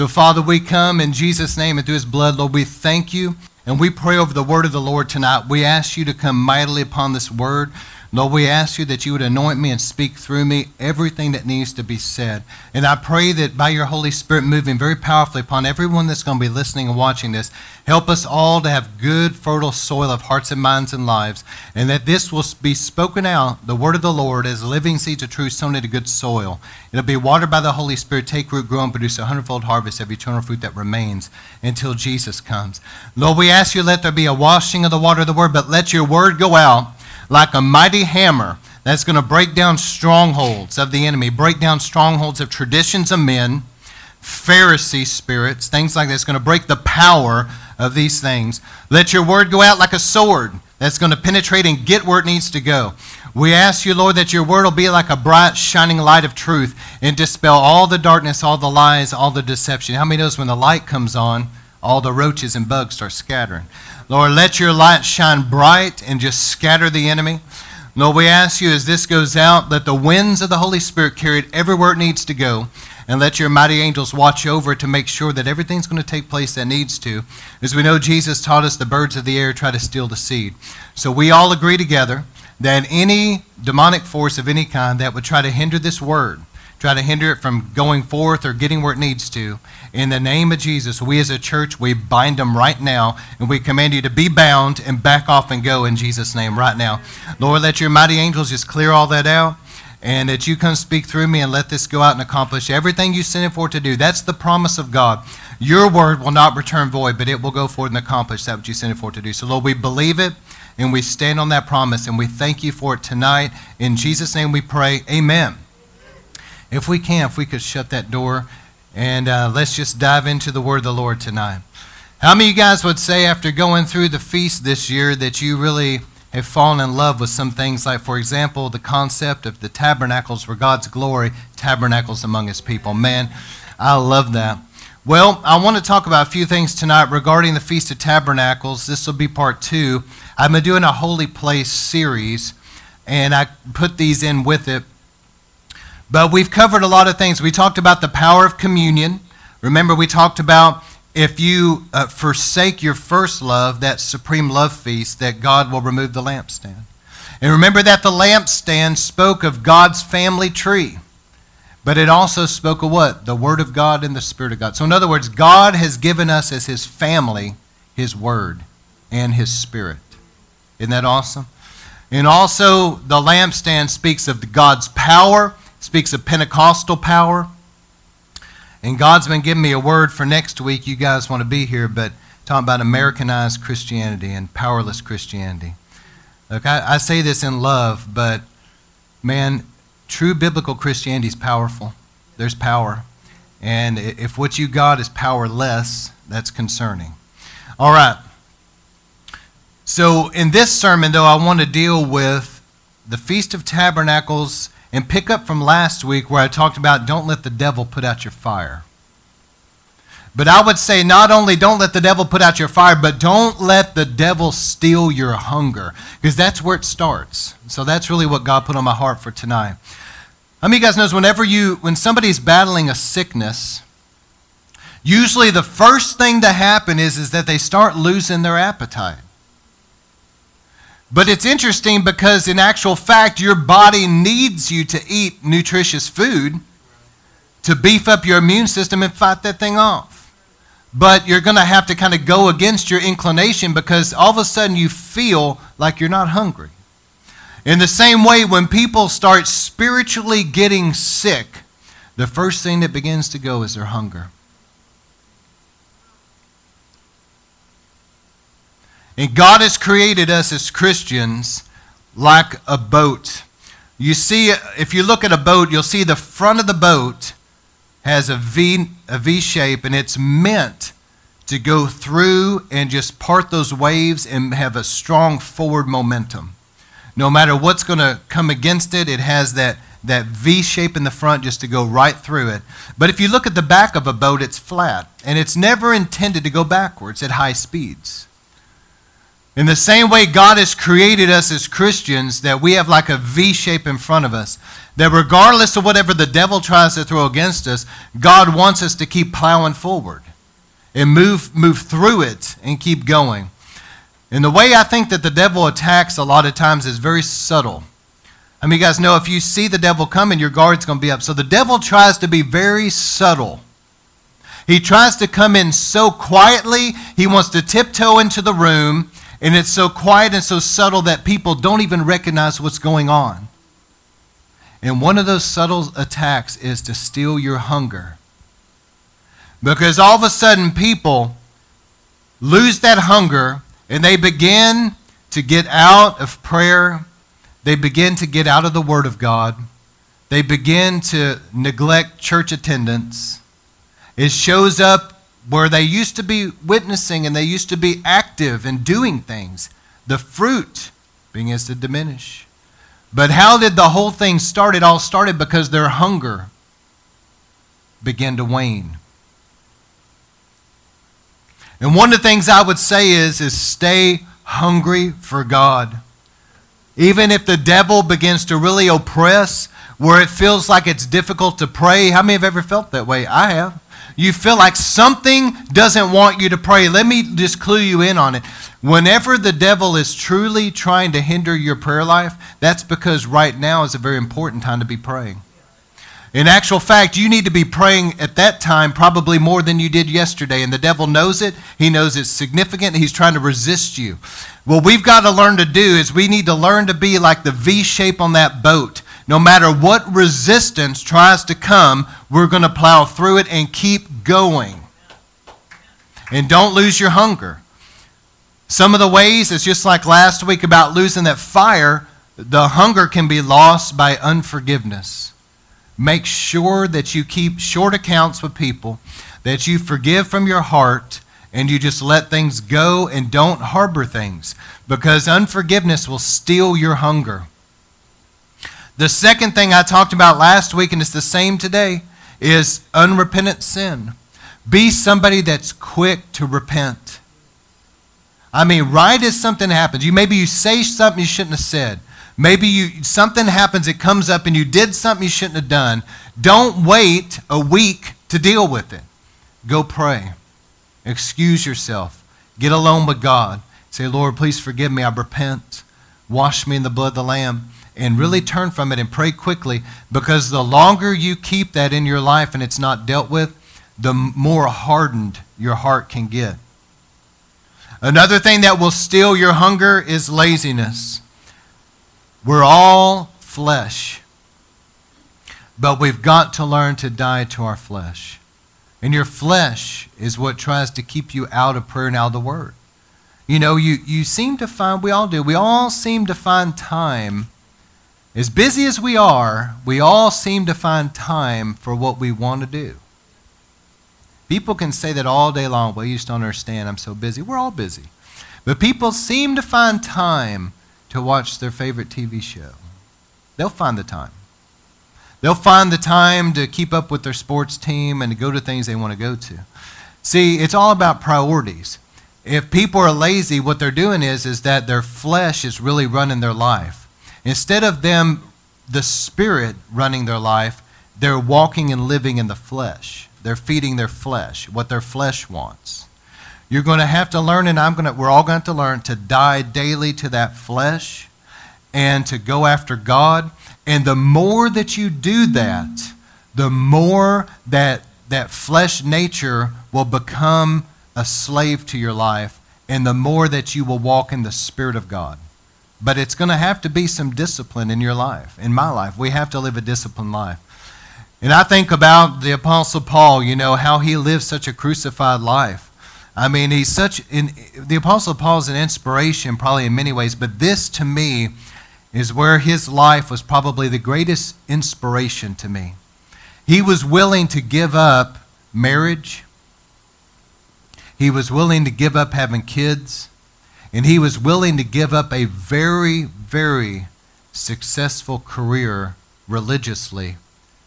So, Father, we come in Jesus' name and through his blood, Lord, we thank you and we pray over the word of the Lord tonight. We ask you to come mightily upon this word. Lord, we ask you that you would anoint me and speak through me everything that needs to be said. And I pray that by your Holy Spirit moving very powerfully upon everyone that's going to be listening and watching this, help us all to have good, fertile soil of hearts and minds and lives, and that this will be spoken out, the word of the Lord, as living seeds of truth sown into good soil. It'll be watered by the Holy Spirit, take root, grow, and produce a hundredfold harvest of eternal fruit that remains until Jesus comes. Lord, we ask you, let there be a washing of the water of the word, but let your word go out like a mighty hammer that's going to break down strongholds of the enemy, break down strongholds of traditions of men, Pharisee spirits, things like that. It's going to break the power of these things. Let your word go out like a sword that's going to penetrate and get where it needs to go. We ask you, Lord, that your word will be like a bright, shining light of truth and dispel all the darkness, all the lies, all the deception. How many knows when the light comes on, all the roaches and bugs start scattering? Lord, let your light shine bright and just scatter the enemy. Lord, we ask you as this goes out, let the winds of the Holy Spirit carry it everywhere it needs to go. And let your mighty angels watch over to make sure that everything's going to take place that needs to. As we know, Jesus taught us the birds of the air try to steal the seed. So we all agree together that any demonic force of any kind that would try to hinder this word, try to hinder it from going forth or getting where it needs to, in the name of Jesus, we as a church, we bind them right now, and we command you to be bound and back off and go in Jesus' name right now. Lord, let your mighty angels just clear all that out, and that you come speak through me and let this go out and accomplish everything you sent it for to do. That's the promise of God. Your word will not return void, but it will go forward and accomplish that which you sent it for to do. So, Lord, we believe it, and we stand on that promise, and we thank you for it tonight. In Jesus' name we pray. Amen. If we can, if we could shut that door. And uh, let's just dive into the word of the Lord tonight. How many of you guys would say, after going through the feast this year, that you really have fallen in love with some things, like, for example, the concept of the tabernacles where God's glory tabernacles among his people? Man, I love that. Well, I want to talk about a few things tonight regarding the Feast of Tabernacles. This will be part two. I've been doing a Holy Place series, and I put these in with it but we've covered a lot of things. We talked about the power of communion. Remember, we talked about if you uh, forsake your first love, that supreme love feast, that God will remove the lampstand. And remember that the lampstand spoke of God's family tree. But it also spoke of what? The Word of God and the Spirit of God. So, in other words, God has given us as His family His Word and His Spirit. Isn't that awesome? And also, the lampstand speaks of God's power speaks of Pentecostal power. And God's been giving me a word for next week. You guys want to be here, but talking about Americanized Christianity and powerless Christianity. Look, I, I say this in love, but man, true biblical Christianity is powerful. There's power. And if what you got is powerless, that's concerning. All right. So, in this sermon, though, I want to deal with the Feast of Tabernacles and pick up from last week where I talked about don't let the devil put out your fire. But I would say not only don't let the devil put out your fire, but don't let the devil steal your hunger, because that's where it starts. So that's really what God put on my heart for tonight. How many of you guys knows whenever you when somebody's battling a sickness, usually the first thing to happen is, is that they start losing their appetite. But it's interesting because, in actual fact, your body needs you to eat nutritious food to beef up your immune system and fight that thing off. But you're going to have to kind of go against your inclination because all of a sudden you feel like you're not hungry. In the same way, when people start spiritually getting sick, the first thing that begins to go is their hunger. And God has created us as Christians like a boat. You see, if you look at a boat, you'll see the front of the boat has a V, a v shape, and it's meant to go through and just part those waves and have a strong forward momentum. No matter what's going to come against it, it has that, that V shape in the front just to go right through it. But if you look at the back of a boat, it's flat, and it's never intended to go backwards at high speeds. In the same way, God has created us as Christians that we have like a V shape in front of us. That regardless of whatever the devil tries to throw against us, God wants us to keep plowing forward and move, move through it and keep going. And the way I think that the devil attacks a lot of times is very subtle. I mean, you guys know if you see the devil coming, your guard's going to be up. So the devil tries to be very subtle. He tries to come in so quietly, he wants to tiptoe into the room, and it's so quiet and so subtle that people don't even recognize what's going on. And one of those subtle attacks is to steal your hunger. Because all of a sudden, people lose that hunger and they begin to get out of prayer. They begin to get out of the Word of God. They begin to neglect church attendance. It shows up where they used to be witnessing and they used to be active and doing things. The fruit begins to diminish. But how did the whole thing start? It all started because their hunger began to wane. And one of the things I would say is, is stay hungry for God. Even if the devil begins to really oppress, where it feels like it's difficult to pray. How many have ever felt that way? I have. You feel like something doesn't want you to pray. Let me just clue you in on it. Whenever the devil is truly trying to hinder your prayer life, that's because right now is a very important time to be praying. In actual fact, you need to be praying at that time probably more than you did yesterday. And the devil knows it. He knows it's significant. He's trying to resist you. What we've got to learn to do is we need to learn to be like the V shape on that boat. No matter what resistance tries to come, we're going to plow through it and keep going. And don't lose your hunger. Some of the ways, it's just like last week about losing that fire, the hunger can be lost by unforgiveness. Make sure that you keep short accounts with people, that you forgive from your heart, and you just let things go and don't harbor things because unforgiveness will steal your hunger. The second thing I talked about last week, and it's the same today, is unrepentant sin. Be somebody that's quick to repent. I mean, right as something happens, you maybe you say something you shouldn't have said. Maybe you something happens, it comes up, and you did something you shouldn't have done. Don't wait a week to deal with it. Go pray. Excuse yourself. Get alone with God. Say, Lord, please forgive me. I repent. Wash me in the blood of the Lamb. And really turn from it and pray quickly because the longer you keep that in your life and it's not dealt with, the more hardened your heart can get. Another thing that will steal your hunger is laziness. We're all flesh. But we've got to learn to die to our flesh. And your flesh is what tries to keep you out of prayer and out of the Word. You know, you, you seem to find, we all do, we all seem to find time, as busy as we are, we all seem to find time for what we want to do. People can say that all day long, well, you just don't understand, I'm so busy. We're all busy. But people seem to find time to watch their favorite TV show. They'll find the time. They'll find the time to keep up with their sports team and to go to things they want to go to. See, it's all about priorities. If people are lazy, what they're doing is, is that their flesh is really running their life. Instead of them, the spirit running their life, they're walking and living in the flesh. They're feeding their flesh, what their flesh wants. You're going to have to learn, and I'm going to, we're all going to, to learn to die daily to that flesh and to go after God. And the more that you do that, the more that that flesh nature will become a slave to your life, and the more that you will walk in the Spirit of God. But it's going to have to be some discipline in your life. In my life, we have to live a disciplined life. And I think about the Apostle Paul, you know, how he lived such a crucified life. I mean, he's such in the Apostle Paul is an inspiration, probably in many ways, but this to me is where his life was probably the greatest inspiration to me. He was willing to give up marriage. He was willing to give up having kids. And he was willing to give up a very, very successful career religiously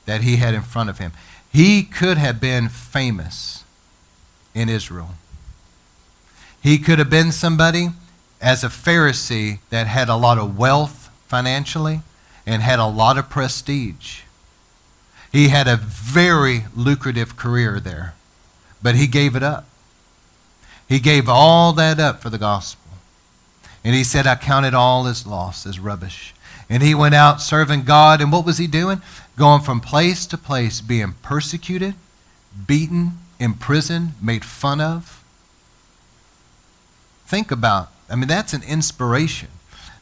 that he had in front of him. He could have been famous in Israel. He could have been somebody as a Pharisee that had a lot of wealth financially and had a lot of prestige. He had a very lucrative career there, but he gave it up. He gave all that up for the gospel. And he said, I counted all as loss, as rubbish. And he went out serving God. And what was he doing? Going from place to place, being persecuted, beaten, imprisoned, made fun of. Think about, I mean, that's an inspiration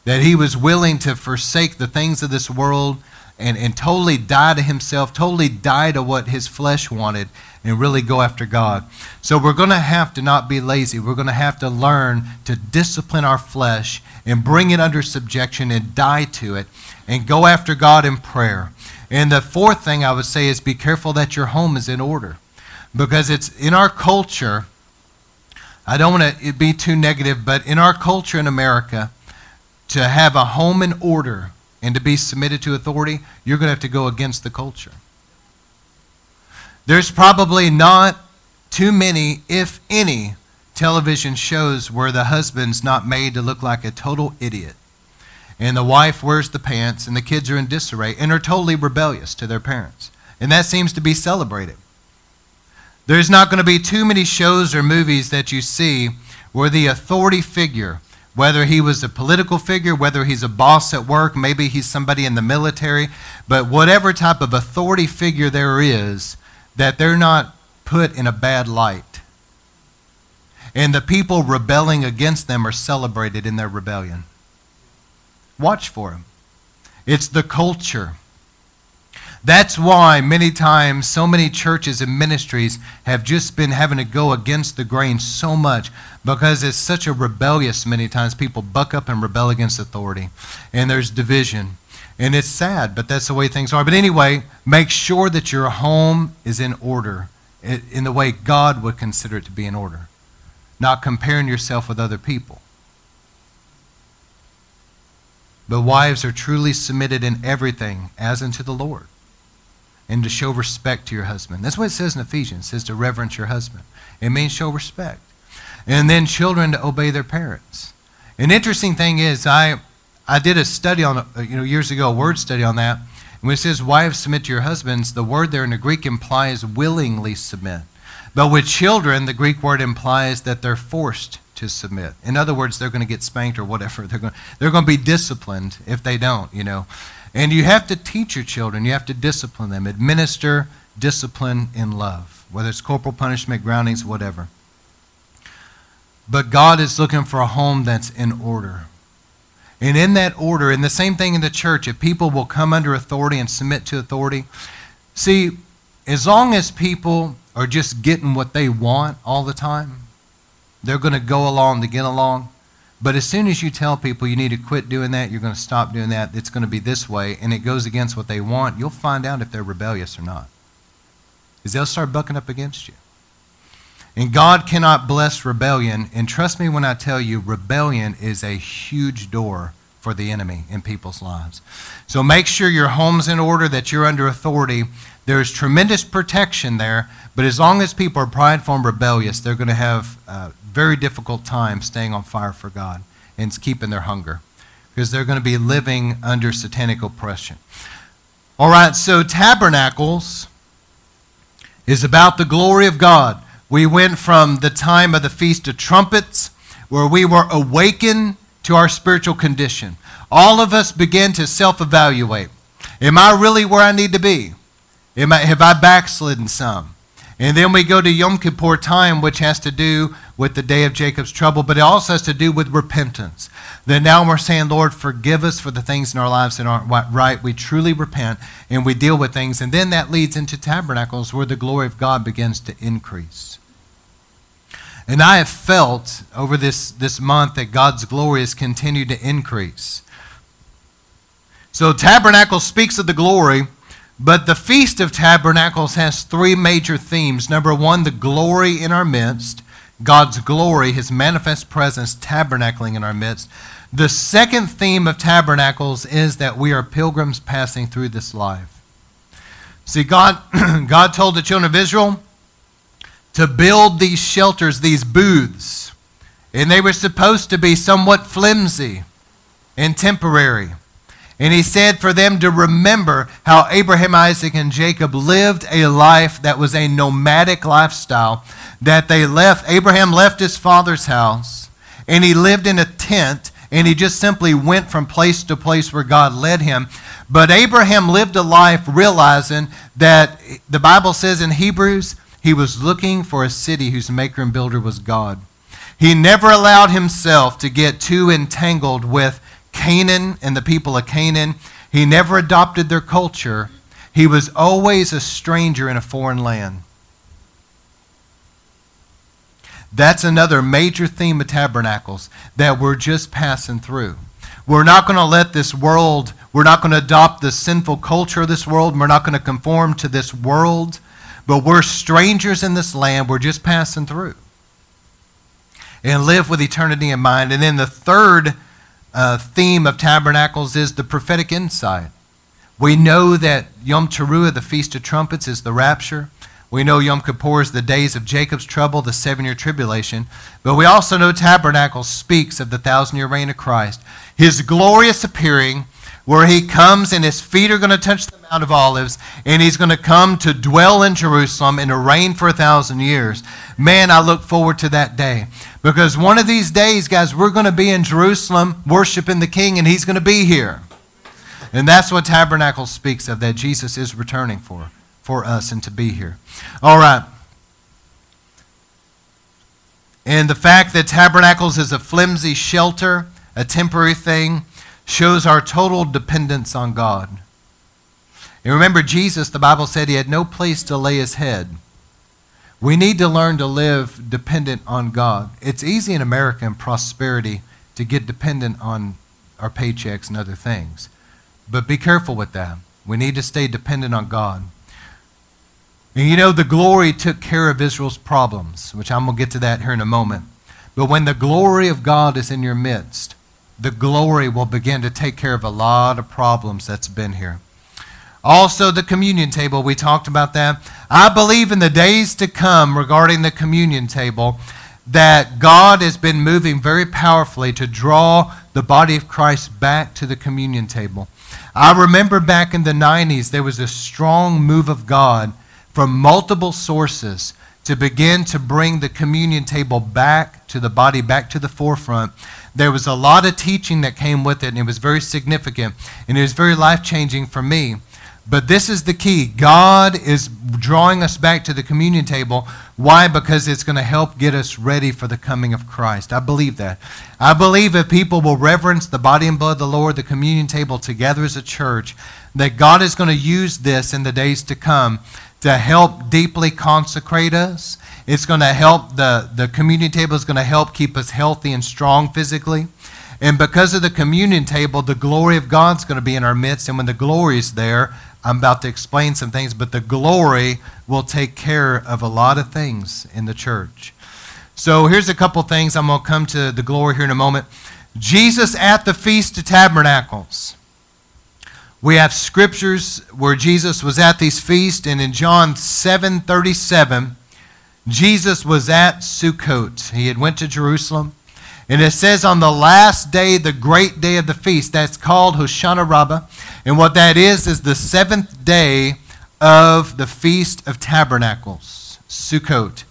that he was willing to forsake the things of this world and, and totally die to himself, totally die to what his flesh wanted, and really go after God. So we're going to have to not be lazy. We're going to have to learn to discipline our flesh and bring it under subjection and die to it and go after God in prayer. And the fourth thing I would say is be careful that your home is in order. Because it's in our culture, I don't want to be too negative, but in our culture in America, to have a home in order and to be submitted to authority, you're going to have to go against the culture. There's probably not too many, if any, television shows where the husband's not made to look like a total idiot. And the wife wears the pants, and the kids are in disarray and are totally rebellious to their parents. And that seems to be celebrated. There's not going to be too many shows or movies that you see where the authority figure whether he was a political figure, whether he's a boss at work, maybe he's somebody in the military, but whatever type of authority figure there is, that they're not put in a bad light. And the people rebelling against them are celebrated in their rebellion. Watch for them. It's the culture. That's why many times so many churches and ministries have just been having to go against the grain so much because it's such a rebellious many times people buck up and rebel against authority and there's division and it's sad but that's the way things are but anyway make sure that your home is in order in the way god would consider it to be in order not comparing yourself with other people but wives are truly submitted in everything as unto the lord and to show respect to your husband. That's what it says in Ephesians. It says to reverence your husband. It means show respect. And then children to obey their parents. An interesting thing is, I, I did a study on, uh, you know, years ago, a word study on that. And when it says, wives submit to your husbands, the word there in the Greek implies willingly submit. But with children, the Greek word implies that they're forced to submit. In other words, they're going to get spanked or whatever. They're going, they're going to be disciplined if they don't, you know. And you have to teach your children, you have to discipline them, administer discipline in love, whether it's corporal punishment, groundings, whatever. But God is looking for a home that's in order. And in that order, and the same thing in the church, if people will come under authority and submit to authority, see, as long as people are just getting what they want all the time, they're going to go along to get along. But as soon as you tell people you need to quit doing that, you're going to stop doing that, it's going to be this way, and it goes against what they want, you'll find out if they're rebellious or not. Because they'll start bucking up against you. And God cannot bless rebellion. And trust me when I tell you, rebellion is a huge door for the enemy in people's lives. So make sure your home's in order, that you're under authority. There's tremendous protection there, but as long as people are prideful and rebellious, they're going to have uh, very difficult time staying on fire for God and keeping their hunger because they're going to be living under satanic oppression. All right, so tabernacles is about the glory of God. We went from the time of the Feast of Trumpets, where we were awakened to our spiritual condition. All of us begin to self evaluate. Am I really where I need to be? Am I, have I backslidden some? And then we go to Yom Kippur time, which has to do with the day of Jacob's trouble, but it also has to do with repentance. That now we're saying, Lord, forgive us for the things in our lives that aren't right. We truly repent and we deal with things. And then that leads into tabernacles where the glory of God begins to increase. And I have felt over this, this month that God's glory has continued to increase. So, tabernacle speaks of the glory but the Feast of Tabernacles has three major themes. Number one, the glory in our midst, God's glory, his manifest presence tabernacling in our midst. The second theme of tabernacles is that we are pilgrims passing through this life. See, God, God told the children of Israel to build these shelters, these booths. And they were supposed to be somewhat flimsy and temporary. And he said for them to remember how Abraham, Isaac, and Jacob lived a life that was a nomadic lifestyle, that they left, Abraham left his father's house, and he lived in a tent, and he just simply went from place to place where God led him. But Abraham lived a life realizing that the Bible says in Hebrews, he was looking for a city whose maker and builder was God. He never allowed himself to get too entangled with Canaan and the people of Canaan. He never adopted their culture. He was always a stranger in a foreign land. That's another major theme of tabernacles that we're just passing through. We're not going to let this world, we're not going to adopt the sinful culture of this world. We're not going to conform to this world. But we're strangers in this land. We're just passing through. And live with eternity in mind. And then the third uh, theme of tabernacles is the prophetic insight. We know that Yom Teruah, the Feast of Trumpets, is the rapture. We know Yom Kippur is the days of Jacob's trouble, the seven year tribulation. But we also know Tabernacles speaks of the thousand year reign of Christ, his glorious appearing, where he comes and his feet are going to touch the Mount of Olives, and he's going to come to dwell in Jerusalem and to reign for a thousand years. Man, I look forward to that day. Because one of these days, guys, we're going to be in Jerusalem worshiping the King, and he's going to be here. And that's what Tabernacle speaks of, that Jesus is returning for, for us and to be here. All right. And the fact that Tabernacles is a flimsy shelter, a temporary thing, shows our total dependence on God. And remember, Jesus, the Bible said he had no place to lay his head. We need to learn to live dependent on God. It's easy in America and prosperity to get dependent on our paychecks and other things. But be careful with that. We need to stay dependent on God. And you know, the glory took care of Israel's problems, which I'm going to get to that here in a moment. But when the glory of God is in your midst, the glory will begin to take care of a lot of problems that's been here. Also, the communion table, we talked about that. I believe in the days to come regarding the communion table that God has been moving very powerfully to draw the body of Christ back to the communion table. I remember back in the 90s, there was a strong move of God from multiple sources to begin to bring the communion table back to the body, back to the forefront. There was a lot of teaching that came with it, and it was very significant, and it was very life changing for me. But this is the key. God is drawing us back to the communion table. Why? Because it's going to help get us ready for the coming of Christ. I believe that. I believe if people will reverence the body and blood of the Lord, the communion table together as a church, that God is going to use this in the days to come to help deeply consecrate us. It's going to help, the, the communion table is going to help keep us healthy and strong physically. And because of the communion table, the glory of God's going to be in our midst. And when the glory is there, I'm about to explain some things, but the glory will take care of a lot of things in the church. So here's a couple things. I'm going to come to the glory here in a moment. Jesus at the Feast of Tabernacles. We have scriptures where Jesus was at these feasts, and in John 7 37, Jesus was at Sukkot. He had went to Jerusalem. And it says on the last day, the great day of the feast, that's called Hoshana Rabbah. And what that is, is the seventh day of the Feast of Tabernacles, Sukkot.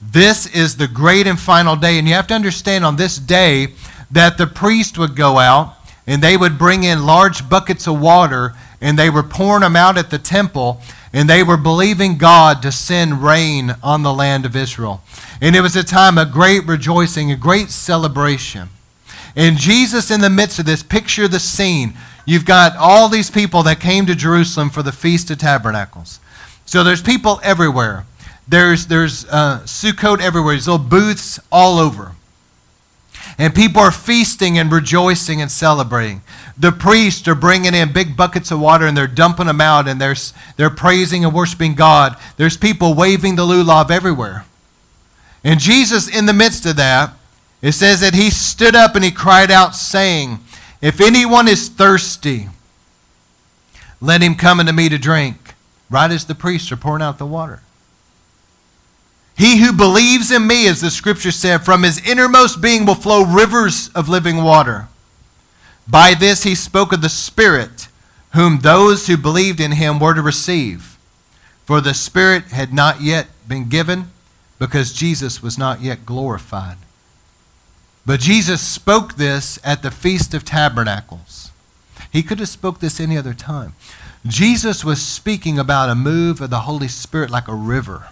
This is the great and final day. And you have to understand on this day that the priest would go out and they would bring in large buckets of water and they were pouring them out at the temple and they were believing God to send rain on the land of Israel. And it was a time of great rejoicing, a great celebration. And Jesus, in the midst of this, picture the scene. You've got all these people that came to Jerusalem for the Feast of Tabernacles. So there's people everywhere. There's, there's uh, Sukkot everywhere. There's little booths all over. And people are feasting and rejoicing and celebrating. The priests are bringing in big buckets of water and they're dumping them out and they're, they're praising and worshiping God. There's people waving the lulav everywhere. And Jesus, in the midst of that, it says that he stood up and he cried out, saying, If anyone is thirsty, let him come unto me to drink, right as the priests are pouring out the water. He who believes in me, as the scripture said, from his innermost being will flow rivers of living water. By this he spoke of the Spirit, whom those who believed in him were to receive. For the Spirit had not yet been given, because Jesus was not yet glorified. But Jesus spoke this at the Feast of Tabernacles. He could have spoke this any other time. Jesus was speaking about a move of the Holy Spirit like a river.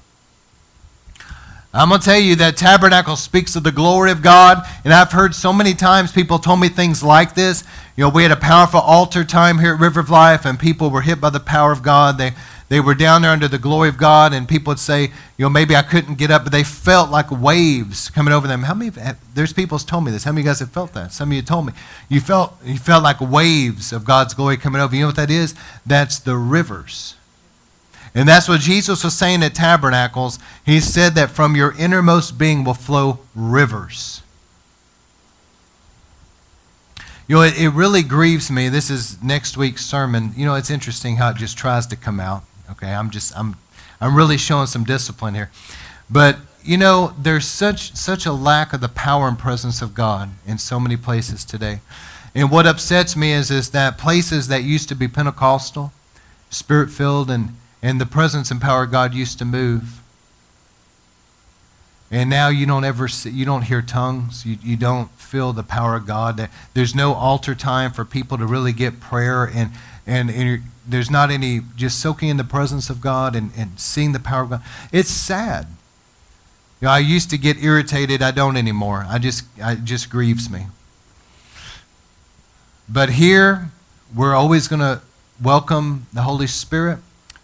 I'm going to tell you that tabernacle speaks of the glory of God. And I've heard so many times people told me things like this. You know, we had a powerful altar time here at River of Life, and people were hit by the power of God. They, they were down there under the glory of God, and people would say, you know, maybe I couldn't get up, but they felt like waves coming over them. How many? There's people told me this. How many of you guys have felt that? Some of you told me you felt you felt like waves of God's glory coming over. You know what that is? That's the rivers and that's what Jesus was saying at Tabernacles. He said that from your innermost being will flow rivers. You know, it, it really grieves me. This is next week's sermon. You know, it's interesting how it just tries to come out. Okay, I'm just I'm I'm really showing some discipline here. But you know, there's such such a lack of the power and presence of God in so many places today. And what upsets me is is that places that used to be Pentecostal, spirit filled and and the presence and power of God used to move. And now you don't ever see, you don't hear tongues. You, you don't feel the power of God. There's no altar time for people to really get prayer and and, and there's not any just soaking in the presence of God and, and seeing the power of God. It's sad. You know, I used to get irritated. I don't anymore. I just it just grieves me. But here, we're always going to welcome the Holy Spirit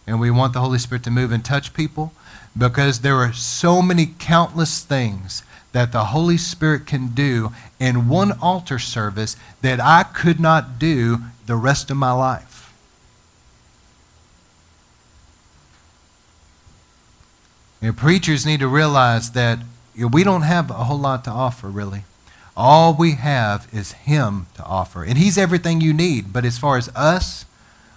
and we want the Holy Spirit to move and touch people because there are so many countless things that the Holy Spirit can do in one altar service that I could not do the rest of my life. Know, preachers need to realize that we don't have a whole lot to offer, really. All we have is Him to offer. And He's everything you need. But as far as us,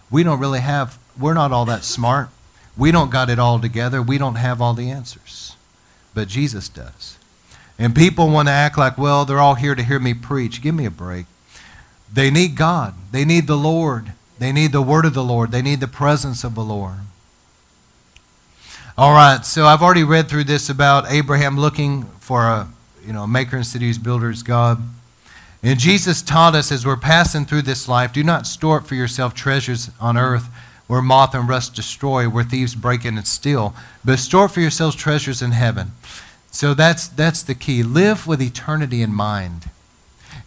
we don't really have we're not all that smart. We don't got it all together. We don't have all the answers. But Jesus does. And people want to act like, well, they're all here to hear me preach. Give me a break. They need God. They need the Lord. They need the word of the Lord. They need the presence of the Lord. All right, so I've already read through this about Abraham looking for a you know, maker and cities builders God. And Jesus taught us as we're passing through this life, do not store up for yourself treasures on earth where moth and rust destroy, where thieves break in and steal. But store for yourselves treasures in heaven. So that's, that's the key. Live with eternity in mind.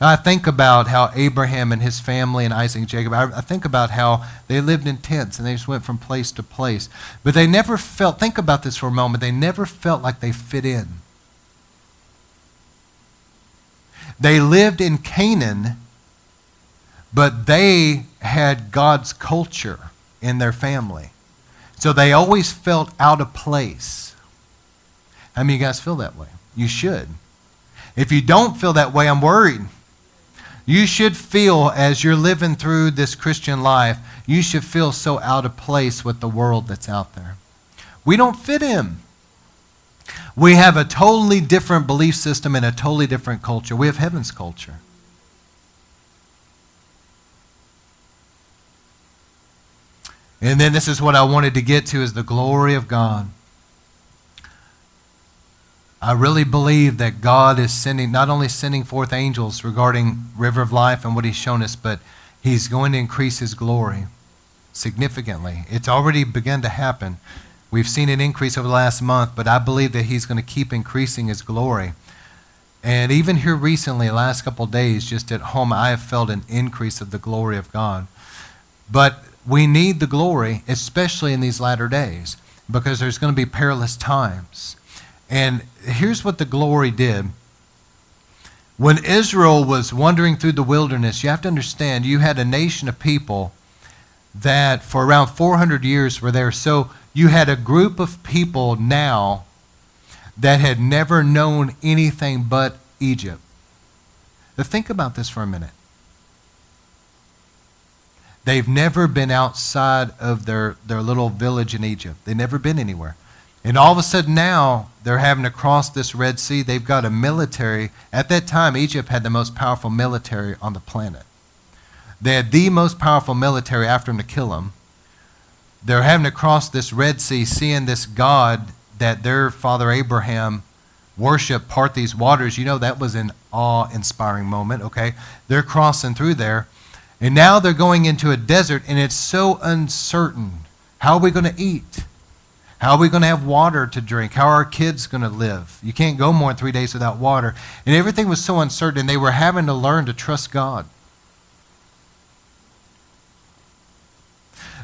I think about how Abraham and his family and Isaac and Jacob, I, I think about how they lived in tents and they just went from place to place. But they never felt, think about this for a moment, they never felt like they fit in. They lived in Canaan, but they had God's culture in their family. So they always felt out of place. How many of you guys feel that way? You should. If you don't feel that way, I'm worried. You should feel as you're living through this Christian life, you should feel so out of place with the world that's out there. We don't fit in. We have a totally different belief system and a totally different culture. We have heaven's culture. And then this is what I wanted to get to is the glory of God. I really believe that God is sending, not only sending forth angels regarding River of Life and what He's shown us, but He's going to increase His glory significantly. It's already begun to happen. We've seen an increase over the last month, but I believe that He's going to keep increasing His glory. And even here recently, last couple days, just at home, I have felt an increase of the glory of God. But we need the glory, especially in these latter days, because there's going to be perilous times. And here's what the glory did. When Israel was wandering through the wilderness, you have to understand you had a nation of people that for around 400 years were there. So you had a group of people now that had never known anything but Egypt. Now think about this for a minute. They've never been outside of their, their little village in Egypt. They've never been anywhere. And all of a sudden now, they're having to cross this Red Sea. They've got a military. At that time, Egypt had the most powerful military on the planet. They had the most powerful military after them to kill them. They're having to cross this Red Sea, seeing this God that their father Abraham worshiped part these waters. You know, that was an awe inspiring moment, okay? They're crossing through there. And now they're going into a desert, and it's so uncertain. How are we going to eat? How are we going to have water to drink? How are our kids going to live? You can't go more than three days without water. And everything was so uncertain, and they were having to learn to trust God.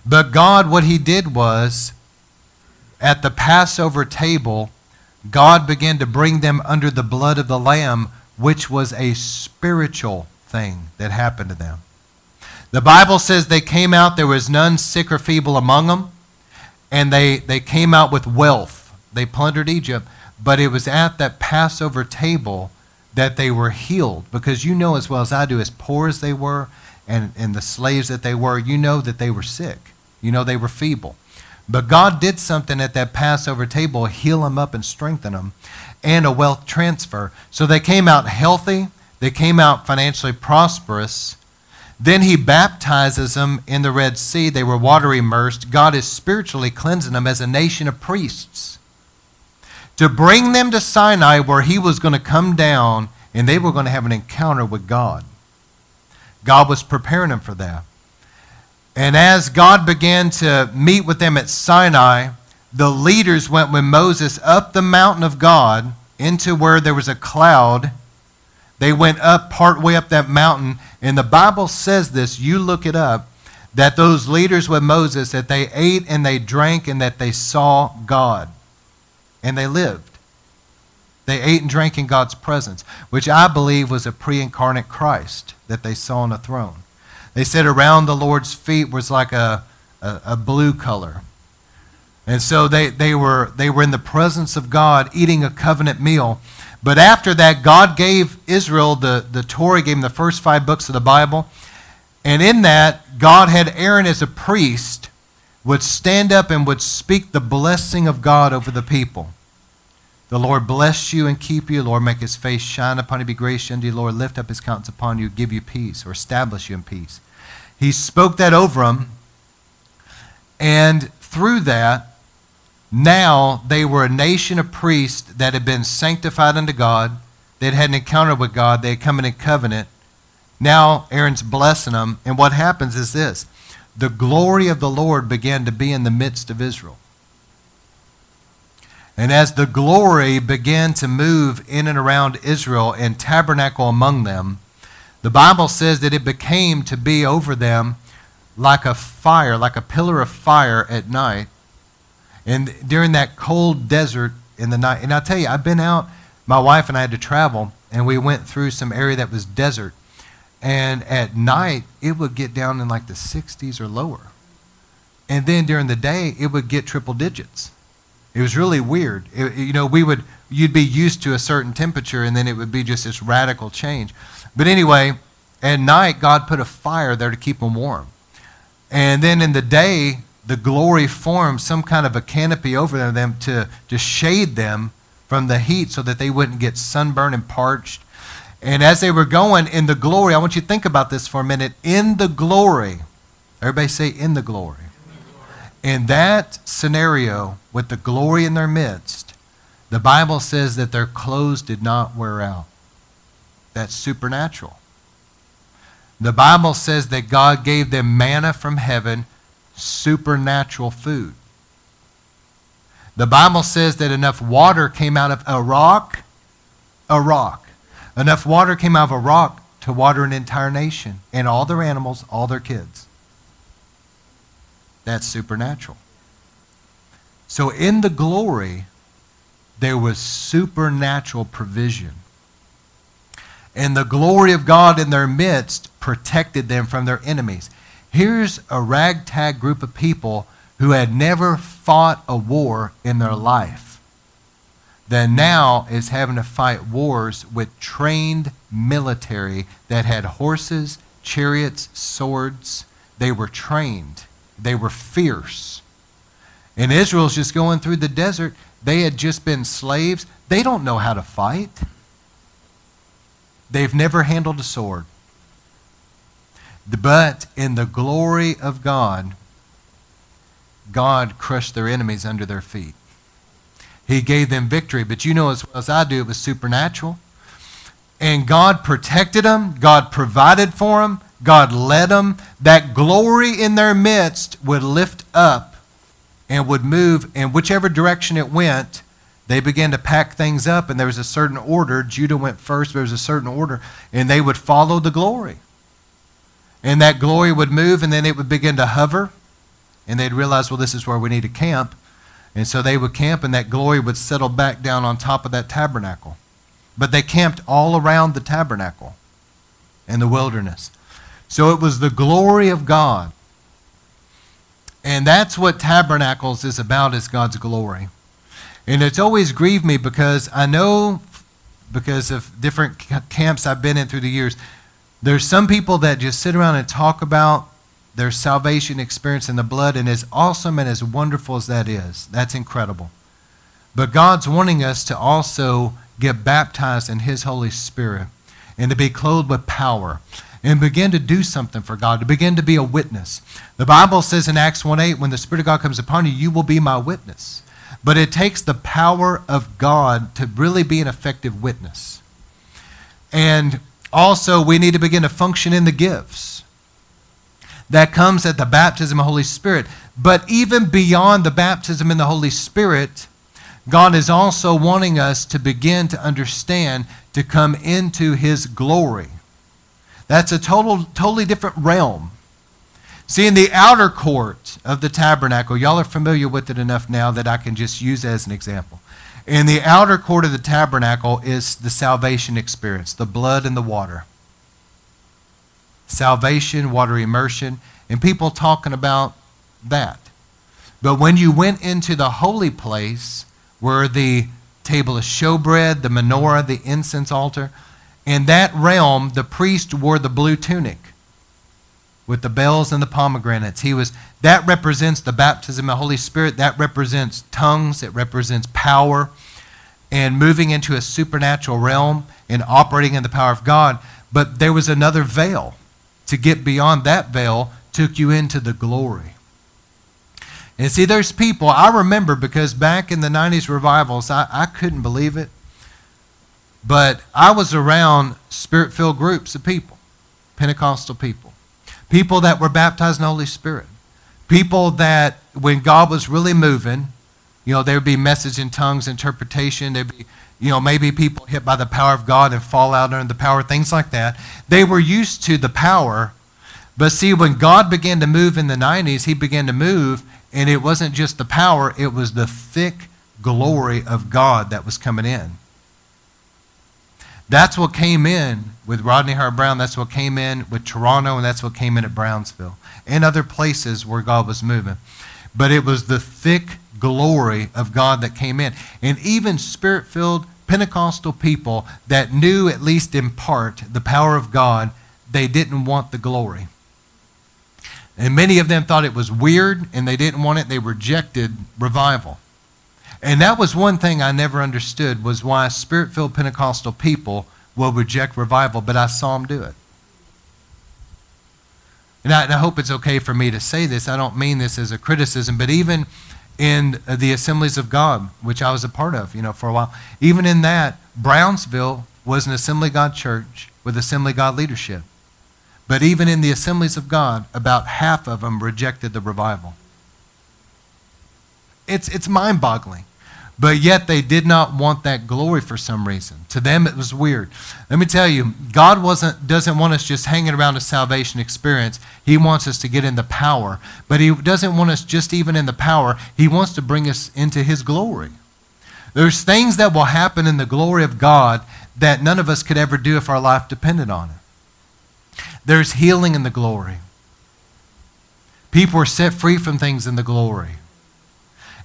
But God, what He did was, at the Passover table, God began to bring them under the blood of the Lamb, which was a spiritual thing that happened to them. The Bible says they came out, there was none sick or feeble among them, and they, they came out with wealth. They plundered Egypt, but it was at that Passover table that they were healed. Because you know as well as I do, as poor as they were and, and the slaves that they were, you know that they were sick. You know they were feeble. But God did something at that Passover table, heal them up and strengthen them, and a wealth transfer. So they came out healthy, they came out financially prosperous, then he baptizes them in the Red Sea. They were water immersed. God is spiritually cleansing them as a nation of priests to bring them to Sinai where he was going to come down and they were going to have an encounter with God. God was preparing them for that. And as God began to meet with them at Sinai, the leaders went with Moses up the mountain of God into where there was a cloud. They went up partway up that mountain and the Bible says this, you look it up, that those leaders with Moses, that they ate and they drank and that they saw God. And they lived. They ate and drank in God's presence, which I believe was a pre incarnate Christ that they saw on a throne. They said around the Lord's feet was like a, a, a blue color. And so they, they, were, they were in the presence of God eating a covenant meal. But after that, God gave Israel the, the Torah, gave them the first five books of the Bible. And in that, God had Aaron as a priest would stand up and would speak the blessing of God over the people. The Lord bless you and keep you. Lord, make his face shine upon you, be gracious unto you. Lord, lift up his countenance upon you, give you peace, or establish you in peace. He spoke that over them. And through that, now they were a nation of priests that had been sanctified unto God. They'd had an encounter with God. They had come in a covenant. Now Aaron's blessing them. And what happens is this the glory of the Lord began to be in the midst of Israel. And as the glory began to move in and around Israel and tabernacle among them, the Bible says that it became to be over them like a fire, like a pillar of fire at night, and during that cold desert in the night, and I'll tell you, I've been out, my wife and I had to travel, and we went through some area that was desert. And at night, it would get down in like the 60s or lower. And then during the day, it would get triple digits. It was really weird. It, you know, we would, you'd be used to a certain temperature, and then it would be just this radical change. But anyway, at night, God put a fire there to keep them warm. And then in the day, the glory formed some kind of a canopy over them to, to shade them from the heat so that they wouldn't get sunburned and parched. And as they were going in the glory, I want you to think about this for a minute. In the glory, everybody say, in the glory. In that scenario, with the glory in their midst, the Bible says that their clothes did not wear out. That's supernatural. The Bible says that God gave them manna from heaven supernatural food. The Bible says that enough water came out of a rock, a rock. Enough water came out of a rock to water an entire nation and all their animals, all their kids. That's supernatural. So in the glory, there was supernatural provision. And the glory of God in their midst protected them from their enemies. Here's a ragtag group of people who had never fought a war in their life that now is having to fight wars with trained military that had horses, chariots, swords. They were trained. They were fierce. And Israel's just going through the desert. They had just been slaves. They don't know how to fight. They've never handled a sword. But in the glory of God, God crushed their enemies under their feet. He gave them victory. But you know as well as I do, it was supernatural. And God protected them, God provided for them, God led them. That glory in their midst would lift up and would move in whichever direction it went. They began to pack things up, and there was a certain order. Judah went first, there was a certain order, and they would follow the glory. And that glory would move, and then it would begin to hover, and they'd realize, well, this is where we need to camp. And so they would camp, and that glory would settle back down on top of that tabernacle. But they camped all around the tabernacle in the wilderness. So it was the glory of God. And that's what tabernacles is about is God's glory. And it's always grieved me because I know because of different camps I've been in through the years, there's some people that just sit around and talk about their salvation experience in the blood, and as awesome and as wonderful as that is, that's incredible. But God's wanting us to also get baptized in His Holy Spirit and to be clothed with power and begin to do something for God, to begin to be a witness. The Bible says in Acts 1 8, when the Spirit of God comes upon you, you will be my witness. But it takes the power of God to really be an effective witness. And also, we need to begin to function in the gifts. That comes at the baptism of the Holy Spirit. But even beyond the baptism in the Holy Spirit, God is also wanting us to begin to understand to come into His glory. That's a total, totally different realm. See, in the outer court of the tabernacle, y'all are familiar with it enough now that I can just use as an example. In the outer court of the tabernacle is the salvation experience, the blood and the water. Salvation, water immersion, and people talking about that. But when you went into the holy place, where the table of showbread, the menorah, the incense altar, in that realm, the priest wore the blue tunic with the bells and the pomegranates. He was that represents the baptism of the Holy Spirit. That represents tongues. It represents power and moving into a supernatural realm and operating in the power of God. But there was another veil. To get beyond that veil took you into the glory. And see, there's people, I remember because back in the 90s revivals, I, I couldn't believe it. But I was around spirit filled groups of people, Pentecostal people, people that were baptized in the Holy Spirit, people that when God was really moving, you know, there would be message in tongues, interpretation, there'd be, you know, maybe people hit by the power of God and fall out under the power, things like that. They were used to the power. But see, when God began to move in the 90s, he began to move, and it wasn't just the power, it was the thick glory of God that was coming in. That's what came in with Rodney Howard Browne. That's what came in with Toronto, and that's what came in at Brownsville and other places where God was moving. But it was the thick glory of God that came in. And even spirit filled Pentecostal people that knew, at least in part, the power of God, they didn't want the glory. And many of them thought it was weird and they didn't want it. They rejected revival. And that was one thing I never understood was why spirit-filled Pentecostal people will reject revival, but I saw them do it. And I, and I, hope it's okay for me to say this. I don't mean this as a criticism, but even in the Assemblies of God, which I was a part of, you know, for a while, even in that, Brownsville was an Assembly God church with Assembly God leadership. But even in the Assemblies of God, about half of them rejected the revival. It's, it's mind boggling. But yet they did not want that glory for some reason. To them it was weird. Let me tell you, God wasn't doesn't want us just hanging around a salvation experience. He wants us to get in the power. But he doesn't want us just even in the power. He wants to bring us into his glory. There's things that will happen in the glory of God that none of us could ever do if our life depended on it. There's healing in the glory. People are set free from things in the glory.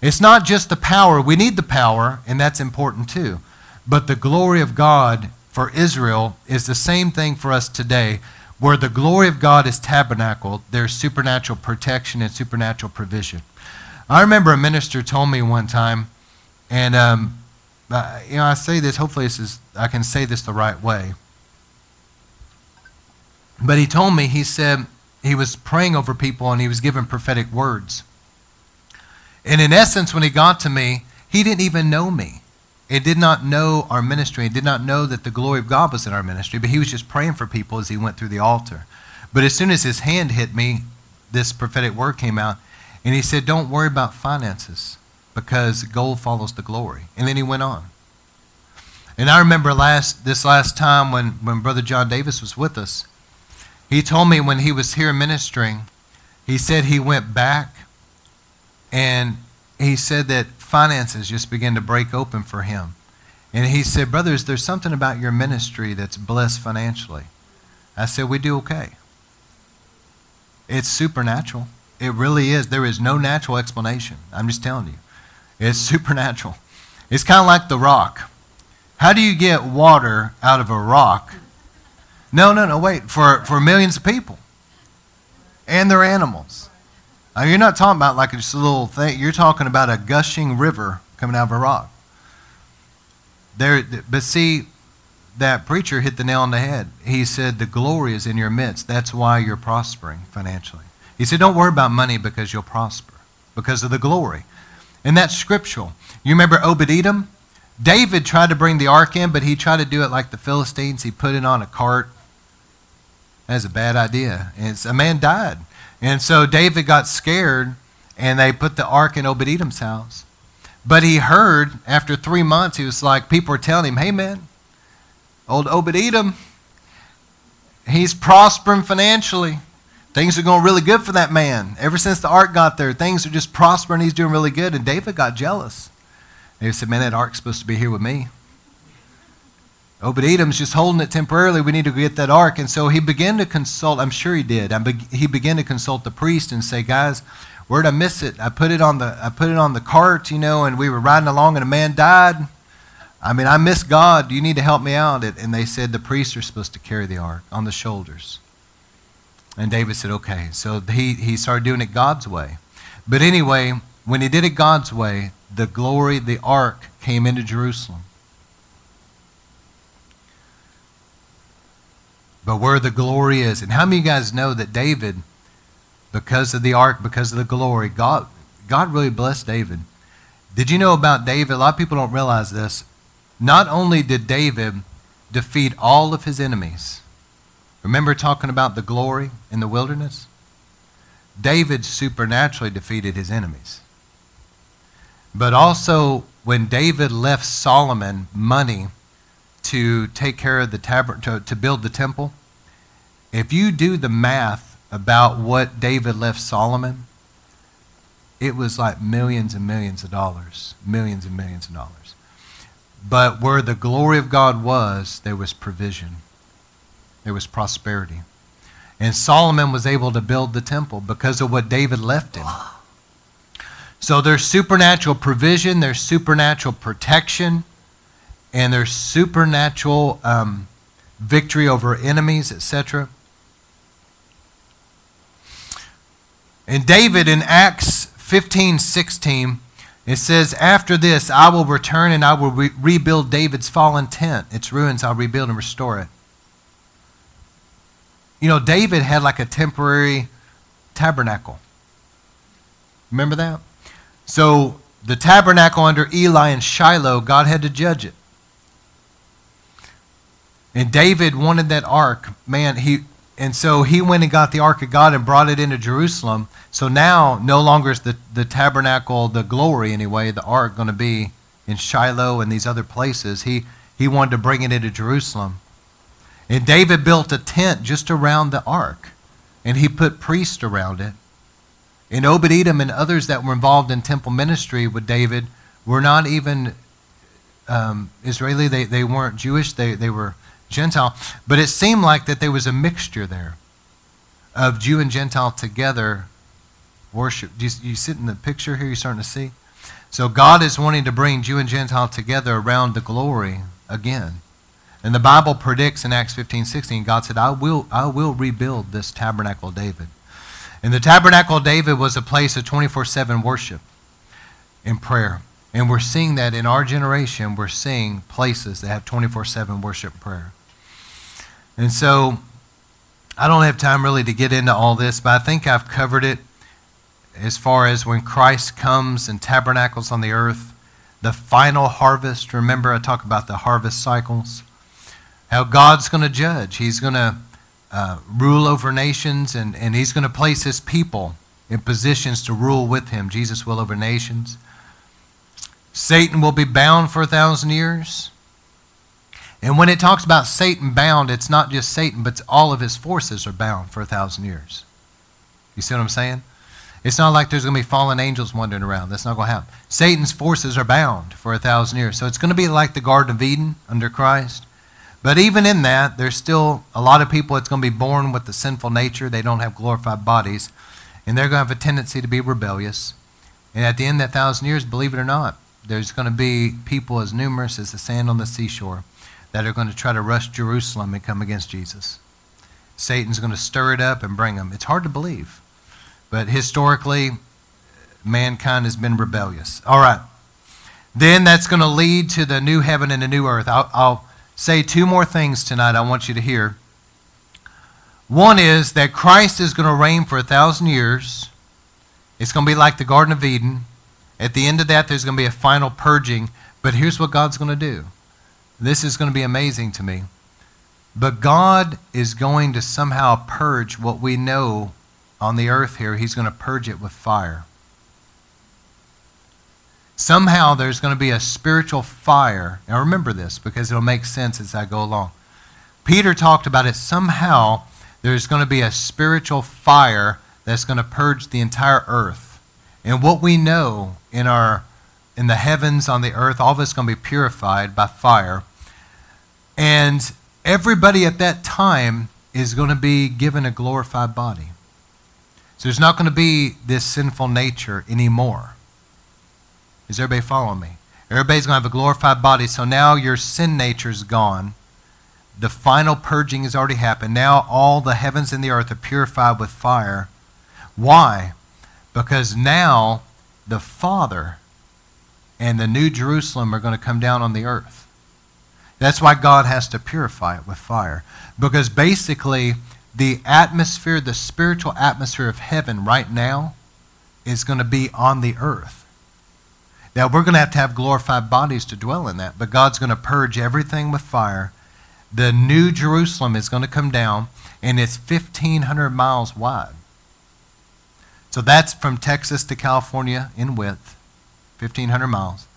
It's not just the power. We need the power, and that's important too. But the glory of God for Israel is the same thing for us today. Where the glory of God is tabernacled, there's supernatural protection and supernatural provision. I remember a minister told me one time And um, uh, you know, I say this. Hopefully, this is I can say this the right way. But he told me. He said he was praying over people and he was given prophetic words. And in essence, when he got to me, he didn't even know me. He did not know our ministry. He did not know that the glory of God was in our ministry, but he was just praying for people as he went through the altar. But as soon as his hand hit me, this prophetic word came out, and he said, Don't worry about finances because gold follows the glory. And then he went on. And I remember last this last time when, when Brother John Davis was with us, he told me when he was here ministering, he said he went back and he said that finances just began to break open for him. And he said, Brothers, there's something about your ministry that's blessed financially. I said, We do okay. It's supernatural. It really is. There is no natural explanation. I'm just telling you. It's supernatural. It's kind of like the rock. How do you get water out of a rock? No, no, no, wait. For, for millions of people and their animals. Now, you're not talking about like just a little thing. You're talking about a gushing river coming out of a rock. There, but see, that preacher hit the nail on the head. He said, The glory is in your midst. That's why you're prospering financially. He said, Don't worry about money because you'll prosper, because of the glory. And that's scriptural. You remember Obed? David tried to bring the ark in, but he tried to do it like the Philistines. He put it on a cart. That's a bad idea. And a man died. And so David got scared, and they put the ark in Obed Edom's house. But he heard after three months, he was like, people were telling him, hey, man, old Obed Edom, he's prospering financially. Things are going really good for that man. Ever since the ark got there, things are just prospering. He's doing really good. And David got jealous. He said, Man, that ark's supposed to be here with me. Edom's just holding it temporarily. We need to get that ark. And so he began to consult. I'm sure he did. He began to consult the priest and say, Guys, where'd I miss it? I put it on the I put it on the cart, you know, and we were riding along and a man died. I mean, I miss God. You need to help me out. And they said the priests are supposed to carry the ark on the shoulders. And David said, okay. So he, he started doing it God's way. But anyway, when he did it God's way, the glory, the ark came into Jerusalem. But where the glory is, and how many of you guys know that David, because of the ark, because of the glory, God, God really blessed David. Did you know about David? A lot of people don't realize this. Not only did David defeat all of his enemies, Remember talking about the glory in the wilderness? David supernaturally defeated his enemies. But also, when David left Solomon money to take care of the tabernacle, to, to build the temple, if you do the math about what David left Solomon, it was like millions and millions of dollars, millions and millions of dollars. But where the glory of God was, there was provision there was prosperity. And Solomon was able to build the temple because of what David left him. So there's supernatural provision, there's supernatural protection, and there's supernatural um, victory over enemies, etc. And David in Acts 15 16, it says, After this, I will return and I will re- rebuild David's fallen tent. Its ruins I'll rebuild and restore it. You know, David had like a temporary tabernacle. Remember that? So the tabernacle under Eli and Shiloh, God had to judge it. And David wanted that ark. Man, he and so he went and got the ark of God and brought it into Jerusalem. So now no longer is the, the tabernacle, the glory anyway, the ark going to be in Shiloh and these other places. He he wanted to bring it into Jerusalem. And David built a tent just around the ark, and he put priests around it. And Obed Edom and others that were involved in temple ministry with David were not even um, Israeli, they, they weren't Jewish, they, they were Gentile. But it seemed like that there was a mixture there of Jew and Gentile together worship. You, you sit in the picture here? You're starting to see? So God is wanting to bring Jew and Gentile together around the glory again. And the Bible predicts in Acts 15, 16, God said, I will, I will rebuild this tabernacle David. And the tabernacle David was a place of 24 7 worship and prayer. And we're seeing that in our generation, we're seeing places that have 24 7 worship prayer. And so I don't have time really to get into all this, but I think I've covered it as far as when Christ comes and tabernacles on the earth, the final harvest. Remember, I talk about the harvest cycles. How God's going to judge. He's going to uh, rule over nations, and, and He's going to place His people in positions to rule with Him. Jesus will over nations. Satan will be bound for a thousand years. And when it talks about Satan bound, it's not just Satan, but all of his forces are bound for a thousand years. You see what I'm saying? It's not like there's going to be fallen angels wandering around. That's not going to happen. Satan's forces are bound for a thousand years. So it's going to be like the Garden of Eden under Christ. But even in that, there's still a lot of people that's going to be born with the sinful nature. They don't have glorified bodies. And they're going to have a tendency to be rebellious. And at the end of that thousand years, believe it or not, there's going to be people as numerous as the sand on the seashore that are going to try to rush Jerusalem and come against Jesus. Satan's going to stir it up and bring them. It's hard to believe. But historically, mankind has been rebellious. All right. Then that's going to lead to the new heaven and the new earth. I'll, I'll say two more things tonight I want you to hear. One is that Christ is going to reign for a thousand years. It's going to be like the Garden of Eden. At the end of that, there's going to be a final purging. But here's what God's going to do this is going to be amazing to me. But God is going to somehow purge what we know on the earth here. He's going to purge it with fire. Somehow there's going to be a spiritual fire. Now remember this because it'll make sense as I go along. Peter talked about it. Somehow there's going to be a spiritual fire that's going to purge the entire earth. And what we know in our in the heavens, on the earth, all of it's going to be purified by fire. And everybody at that time is going to be given a glorified body. So there's not going to be this sinful nature anymore. Is everybody following me? Everybody's going to have a glorified body. So now your sin nature is gone. The final purging has already happened. Now all the heavens and the earth are purified with fire. Why? Because now the Father and the New Jerusalem are going to come down on the earth. That's why God has to purify it with fire. Because basically, the atmosphere, the spiritual atmosphere of heaven right now, is going to be on the earth. Now, we're going to have to have glorified bodies to dwell in that, but God's going to purge everything with fire. The New Jerusalem is going to come down, and it's 1,500 miles wide. So that's from Texas to California in width. 1,500 miles.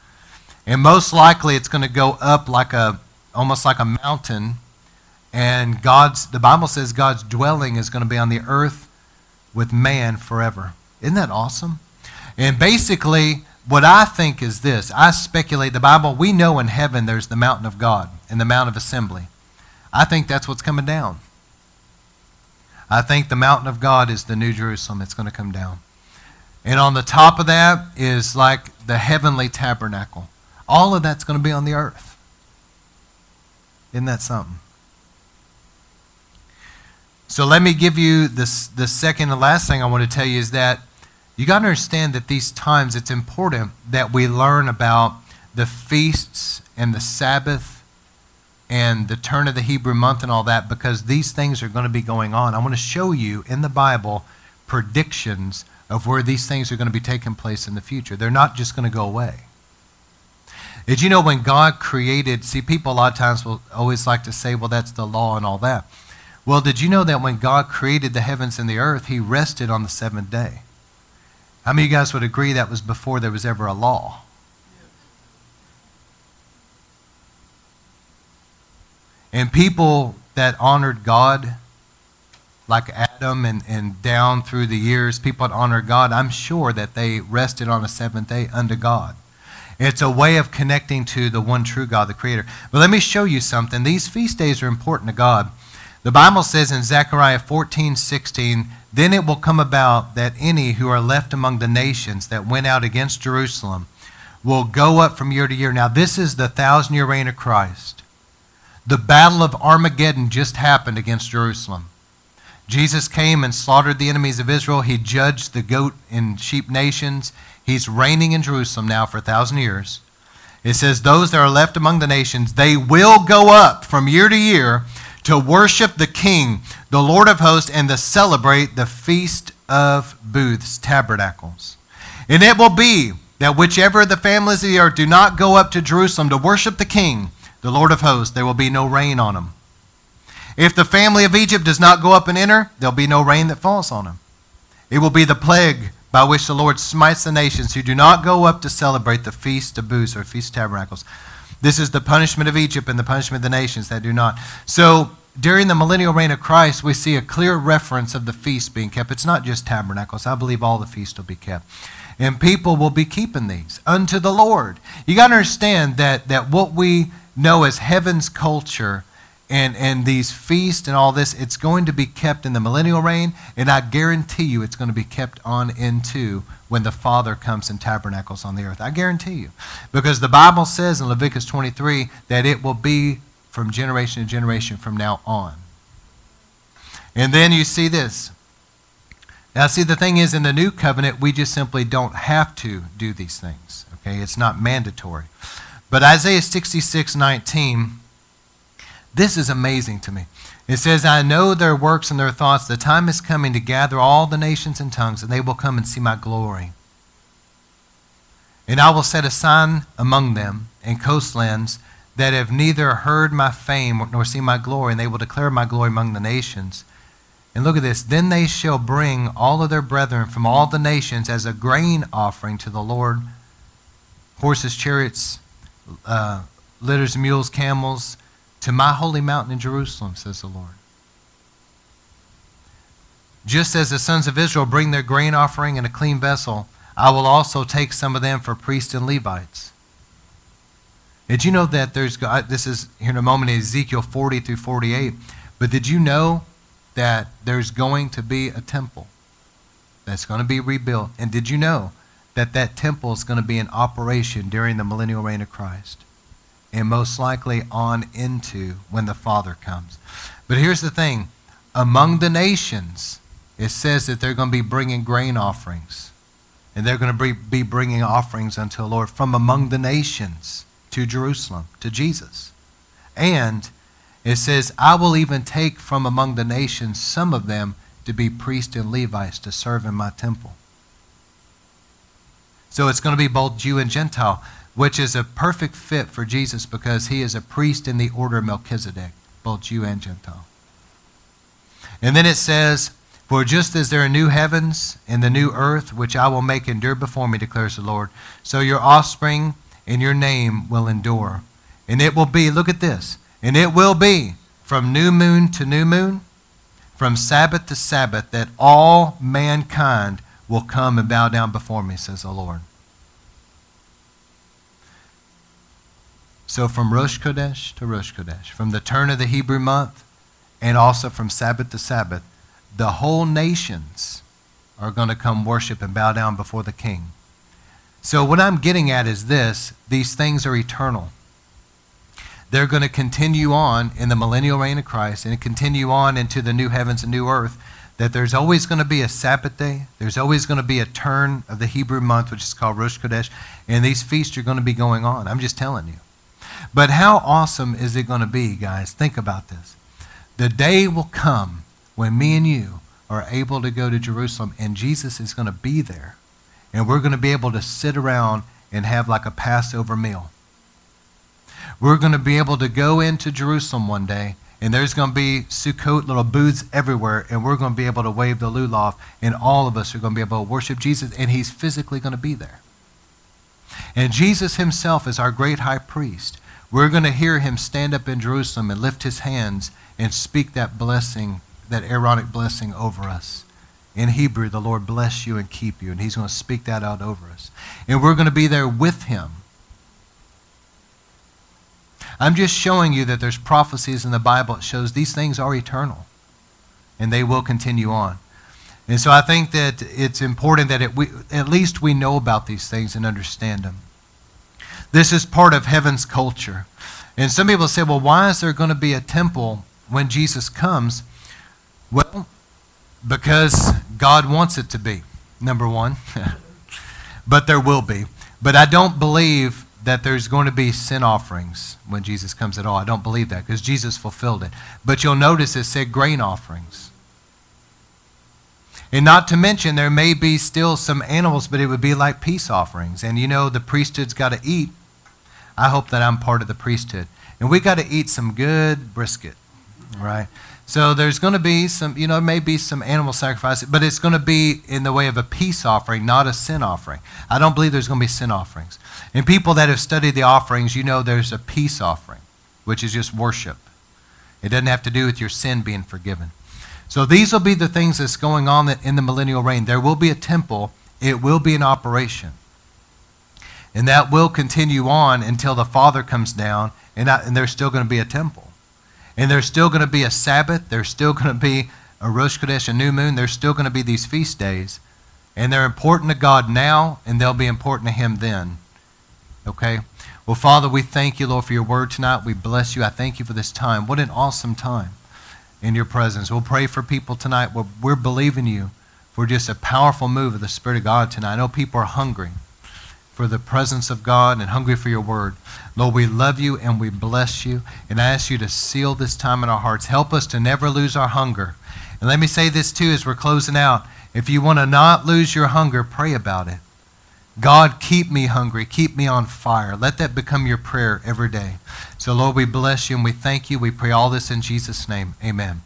And most likely it's going to go up like a, almost like a mountain. And God's, the Bible says God's dwelling is going to be on the earth with man forever. Isn't that awesome? And basically, what I think is this I speculate the Bible, we know in heaven there's the mountain of God and the mount of assembly. I think that's what's coming down. I think the mountain of God is the New Jerusalem that's going to come down. And on the top of that is like the heavenly tabernacle. All of that's going to be on the earth. Isn't that something? So let me give you this the second and last thing I want to tell you is that you got to understand that these times it's important that we learn about the feasts and the Sabbath and the turn of the Hebrew month and all that because these things are going to be going on. I want to show you in the Bible predictions of where these things are going to be taking place in the future. They're not just going to go away. Did you know when God created, see, people a lot of times will always like to say, well, that's the law and all that. Well, did you know that when God created the heavens and the earth, he rested on the seventh day? How many of you guys would agree that was before there was ever a law? And people that honored God like Adam and, and down through the years, people that honor God, I'm sure that they rested on a seventh day unto God. It's a way of connecting to the one true God, the Creator. But let me show you something. These feast days are important to God. The Bible says in Zechariah 14, 16, Then it will come about that any who are left among the nations that went out against Jerusalem will go up from year to year. Now, this is the thousand year reign of Christ. The battle of Armageddon just happened against Jerusalem. Jesus came and slaughtered the enemies of Israel. He judged the goat and sheep nations. He's reigning in Jerusalem now for a thousand years. It says, Those that are left among the nations, they will go up from year to year to worship the King, the Lord of hosts, and to celebrate the Feast of Booths, Tabernacles. And it will be that whichever of the families of the earth do not go up to Jerusalem to worship the King, the Lord of hosts, there will be no rain on them. If the family of Egypt does not go up and enter, there'll be no rain that falls on them. It will be the plague by which the Lord smites the nations who do not go up to celebrate the feast of booths or feast of tabernacles. This is the punishment of Egypt and the punishment of the nations that do not. So during the millennial reign of Christ, we see a clear reference of the feast being kept. It's not just tabernacles. I believe all the feasts will be kept. And people will be keeping these unto the Lord. You got to understand that, that what we know as heaven's culture and, and these feasts and all this, it's going to be kept in the millennial reign, and I guarantee you it's going to be kept on into when the Father comes and tabernacles on the earth. I guarantee you. Because the Bible says in Leviticus 23 that it will be from generation to generation from now on. And then you see this. Now, see, the thing is, in the new covenant, we just simply don't have to do these things. Okay? It's not mandatory. But Isaiah 66 19 this is amazing to me. It says, I know their works and their thoughts. The time is coming to gather all the nations and tongues, and they will come and see my glory. And I will set a sign among them in coastlands that have neither heard my fame nor seen my glory, and they will declare my glory among the nations. And look at this. Then they shall bring all of their brethren from all the nations as a grain offering to the Lord horses, chariots, uh, litters, mules, camels, to my holy mountain in Jerusalem, says the Lord. Just as the sons of Israel bring their grain offering in a clean vessel, I will also take some of them for priests and Levites. Did you know that there's, this is here in a moment, Ezekiel 40 through 48, but did you know that there's going to be a temple that's going to be rebuilt? And did you know that that temple is going to be in operation during the millennial reign of Christ? And most likely on into when the Father comes. But here's the thing among the nations, it says that they're going to be bringing grain offerings. And they're going to be bringing offerings unto the Lord from among the nations to Jerusalem, to Jesus. And it says, I will even take from among the nations some of them to be priests and Levites to serve in my temple. So it's going to be both Jew and Gentile which is a perfect fit for Jesus because he is a priest in the order of Melchizedek, both Jew and Gentile. And then it says, For just as there are new heavens and the new earth, which I will make endure before me, declares the Lord, so your offspring and your name will endure. And it will be, look at this, and it will be from new moon to new moon, from Sabbath to Sabbath, that all mankind will come and bow down before me, says the Lord. So from Rosh Chodesh to Rosh Chodesh, from the turn of the Hebrew month, and also from Sabbath to Sabbath, the whole nations are going to come worship and bow down before the King. So what I'm getting at is this these things are eternal. They're going to continue on in the millennial reign of Christ and continue on into the new heavens and new earth. That there's always going to be a Sabbath day. There's always going to be a turn of the Hebrew month, which is called Rosh Chodesh. And these feasts are going to be going on. I'm just telling you. But how awesome is it going to be, guys? Think about this. The day will come when me and you are able to go to Jerusalem and Jesus is going to be there. And we're going to be able to sit around and have like a Passover meal. We're going to be able to go into Jerusalem one day and there's going to be Sukkot, little booths everywhere, and we're going to be able to wave the lulav, and all of us are going to be able to worship Jesus, and he's physically going to be there. And Jesus himself is our great high priest. We're going to hear him stand up in Jerusalem and lift his hands and speak that blessing, that Aaronic blessing over us. In Hebrew, the Lord bless you and keep you, and he's going to speak that out over us. And we're going to be there with him. I'm just showing you that there's prophecies in the Bible that shows these things are eternal, and they will continue on. And so I think that it's important that it, we, at least we know about these things and understand them. This is part of heaven's culture. And some people say, well, why is there going to be a temple when Jesus comes? Well, because God wants it to be, number one. but there will be. But I don't believe that there's going to be sin offerings when Jesus comes at all. I don't believe that because Jesus fulfilled it. But you'll notice it said grain offerings. And not to mention, there may be still some animals, but it would be like peace offerings. And you know, the priesthood's got to eat. I hope that I'm part of the priesthood. And we got to eat some good brisket, right? So there's going to be some, you know, maybe some animal sacrifice, but it's going to be in the way of a peace offering, not a sin offering. I don't believe there's going to be sin offerings. And people that have studied the offerings, you know there's a peace offering, which is just worship. It doesn't have to do with your sin being forgiven. So these will be the things that's going on in the millennial reign. There will be a temple, it will be an operation. And that will continue on until the Father comes down, and, I, and there's still going to be a temple. And there's still going to be a Sabbath, there's still going to be a Rosh Chodesh, a new moon, there's still going to be these feast days. And they're important to God now, and they'll be important to Him then. Okay? Well, Father, we thank you, Lord, for your word tonight. We bless you. I thank you for this time. What an awesome time in your presence. We'll pray for people tonight. We're, we're believing you for just a powerful move of the Spirit of God tonight. I know people are hungry for the presence of God and hungry for your word. Lord, we love you and we bless you. And I ask you to seal this time in our hearts. Help us to never lose our hunger. And let me say this too as we're closing out. If you want to not lose your hunger, pray about it. God, keep me hungry. Keep me on fire. Let that become your prayer every day. So, Lord, we bless you and we thank you. We pray all this in Jesus' name. Amen.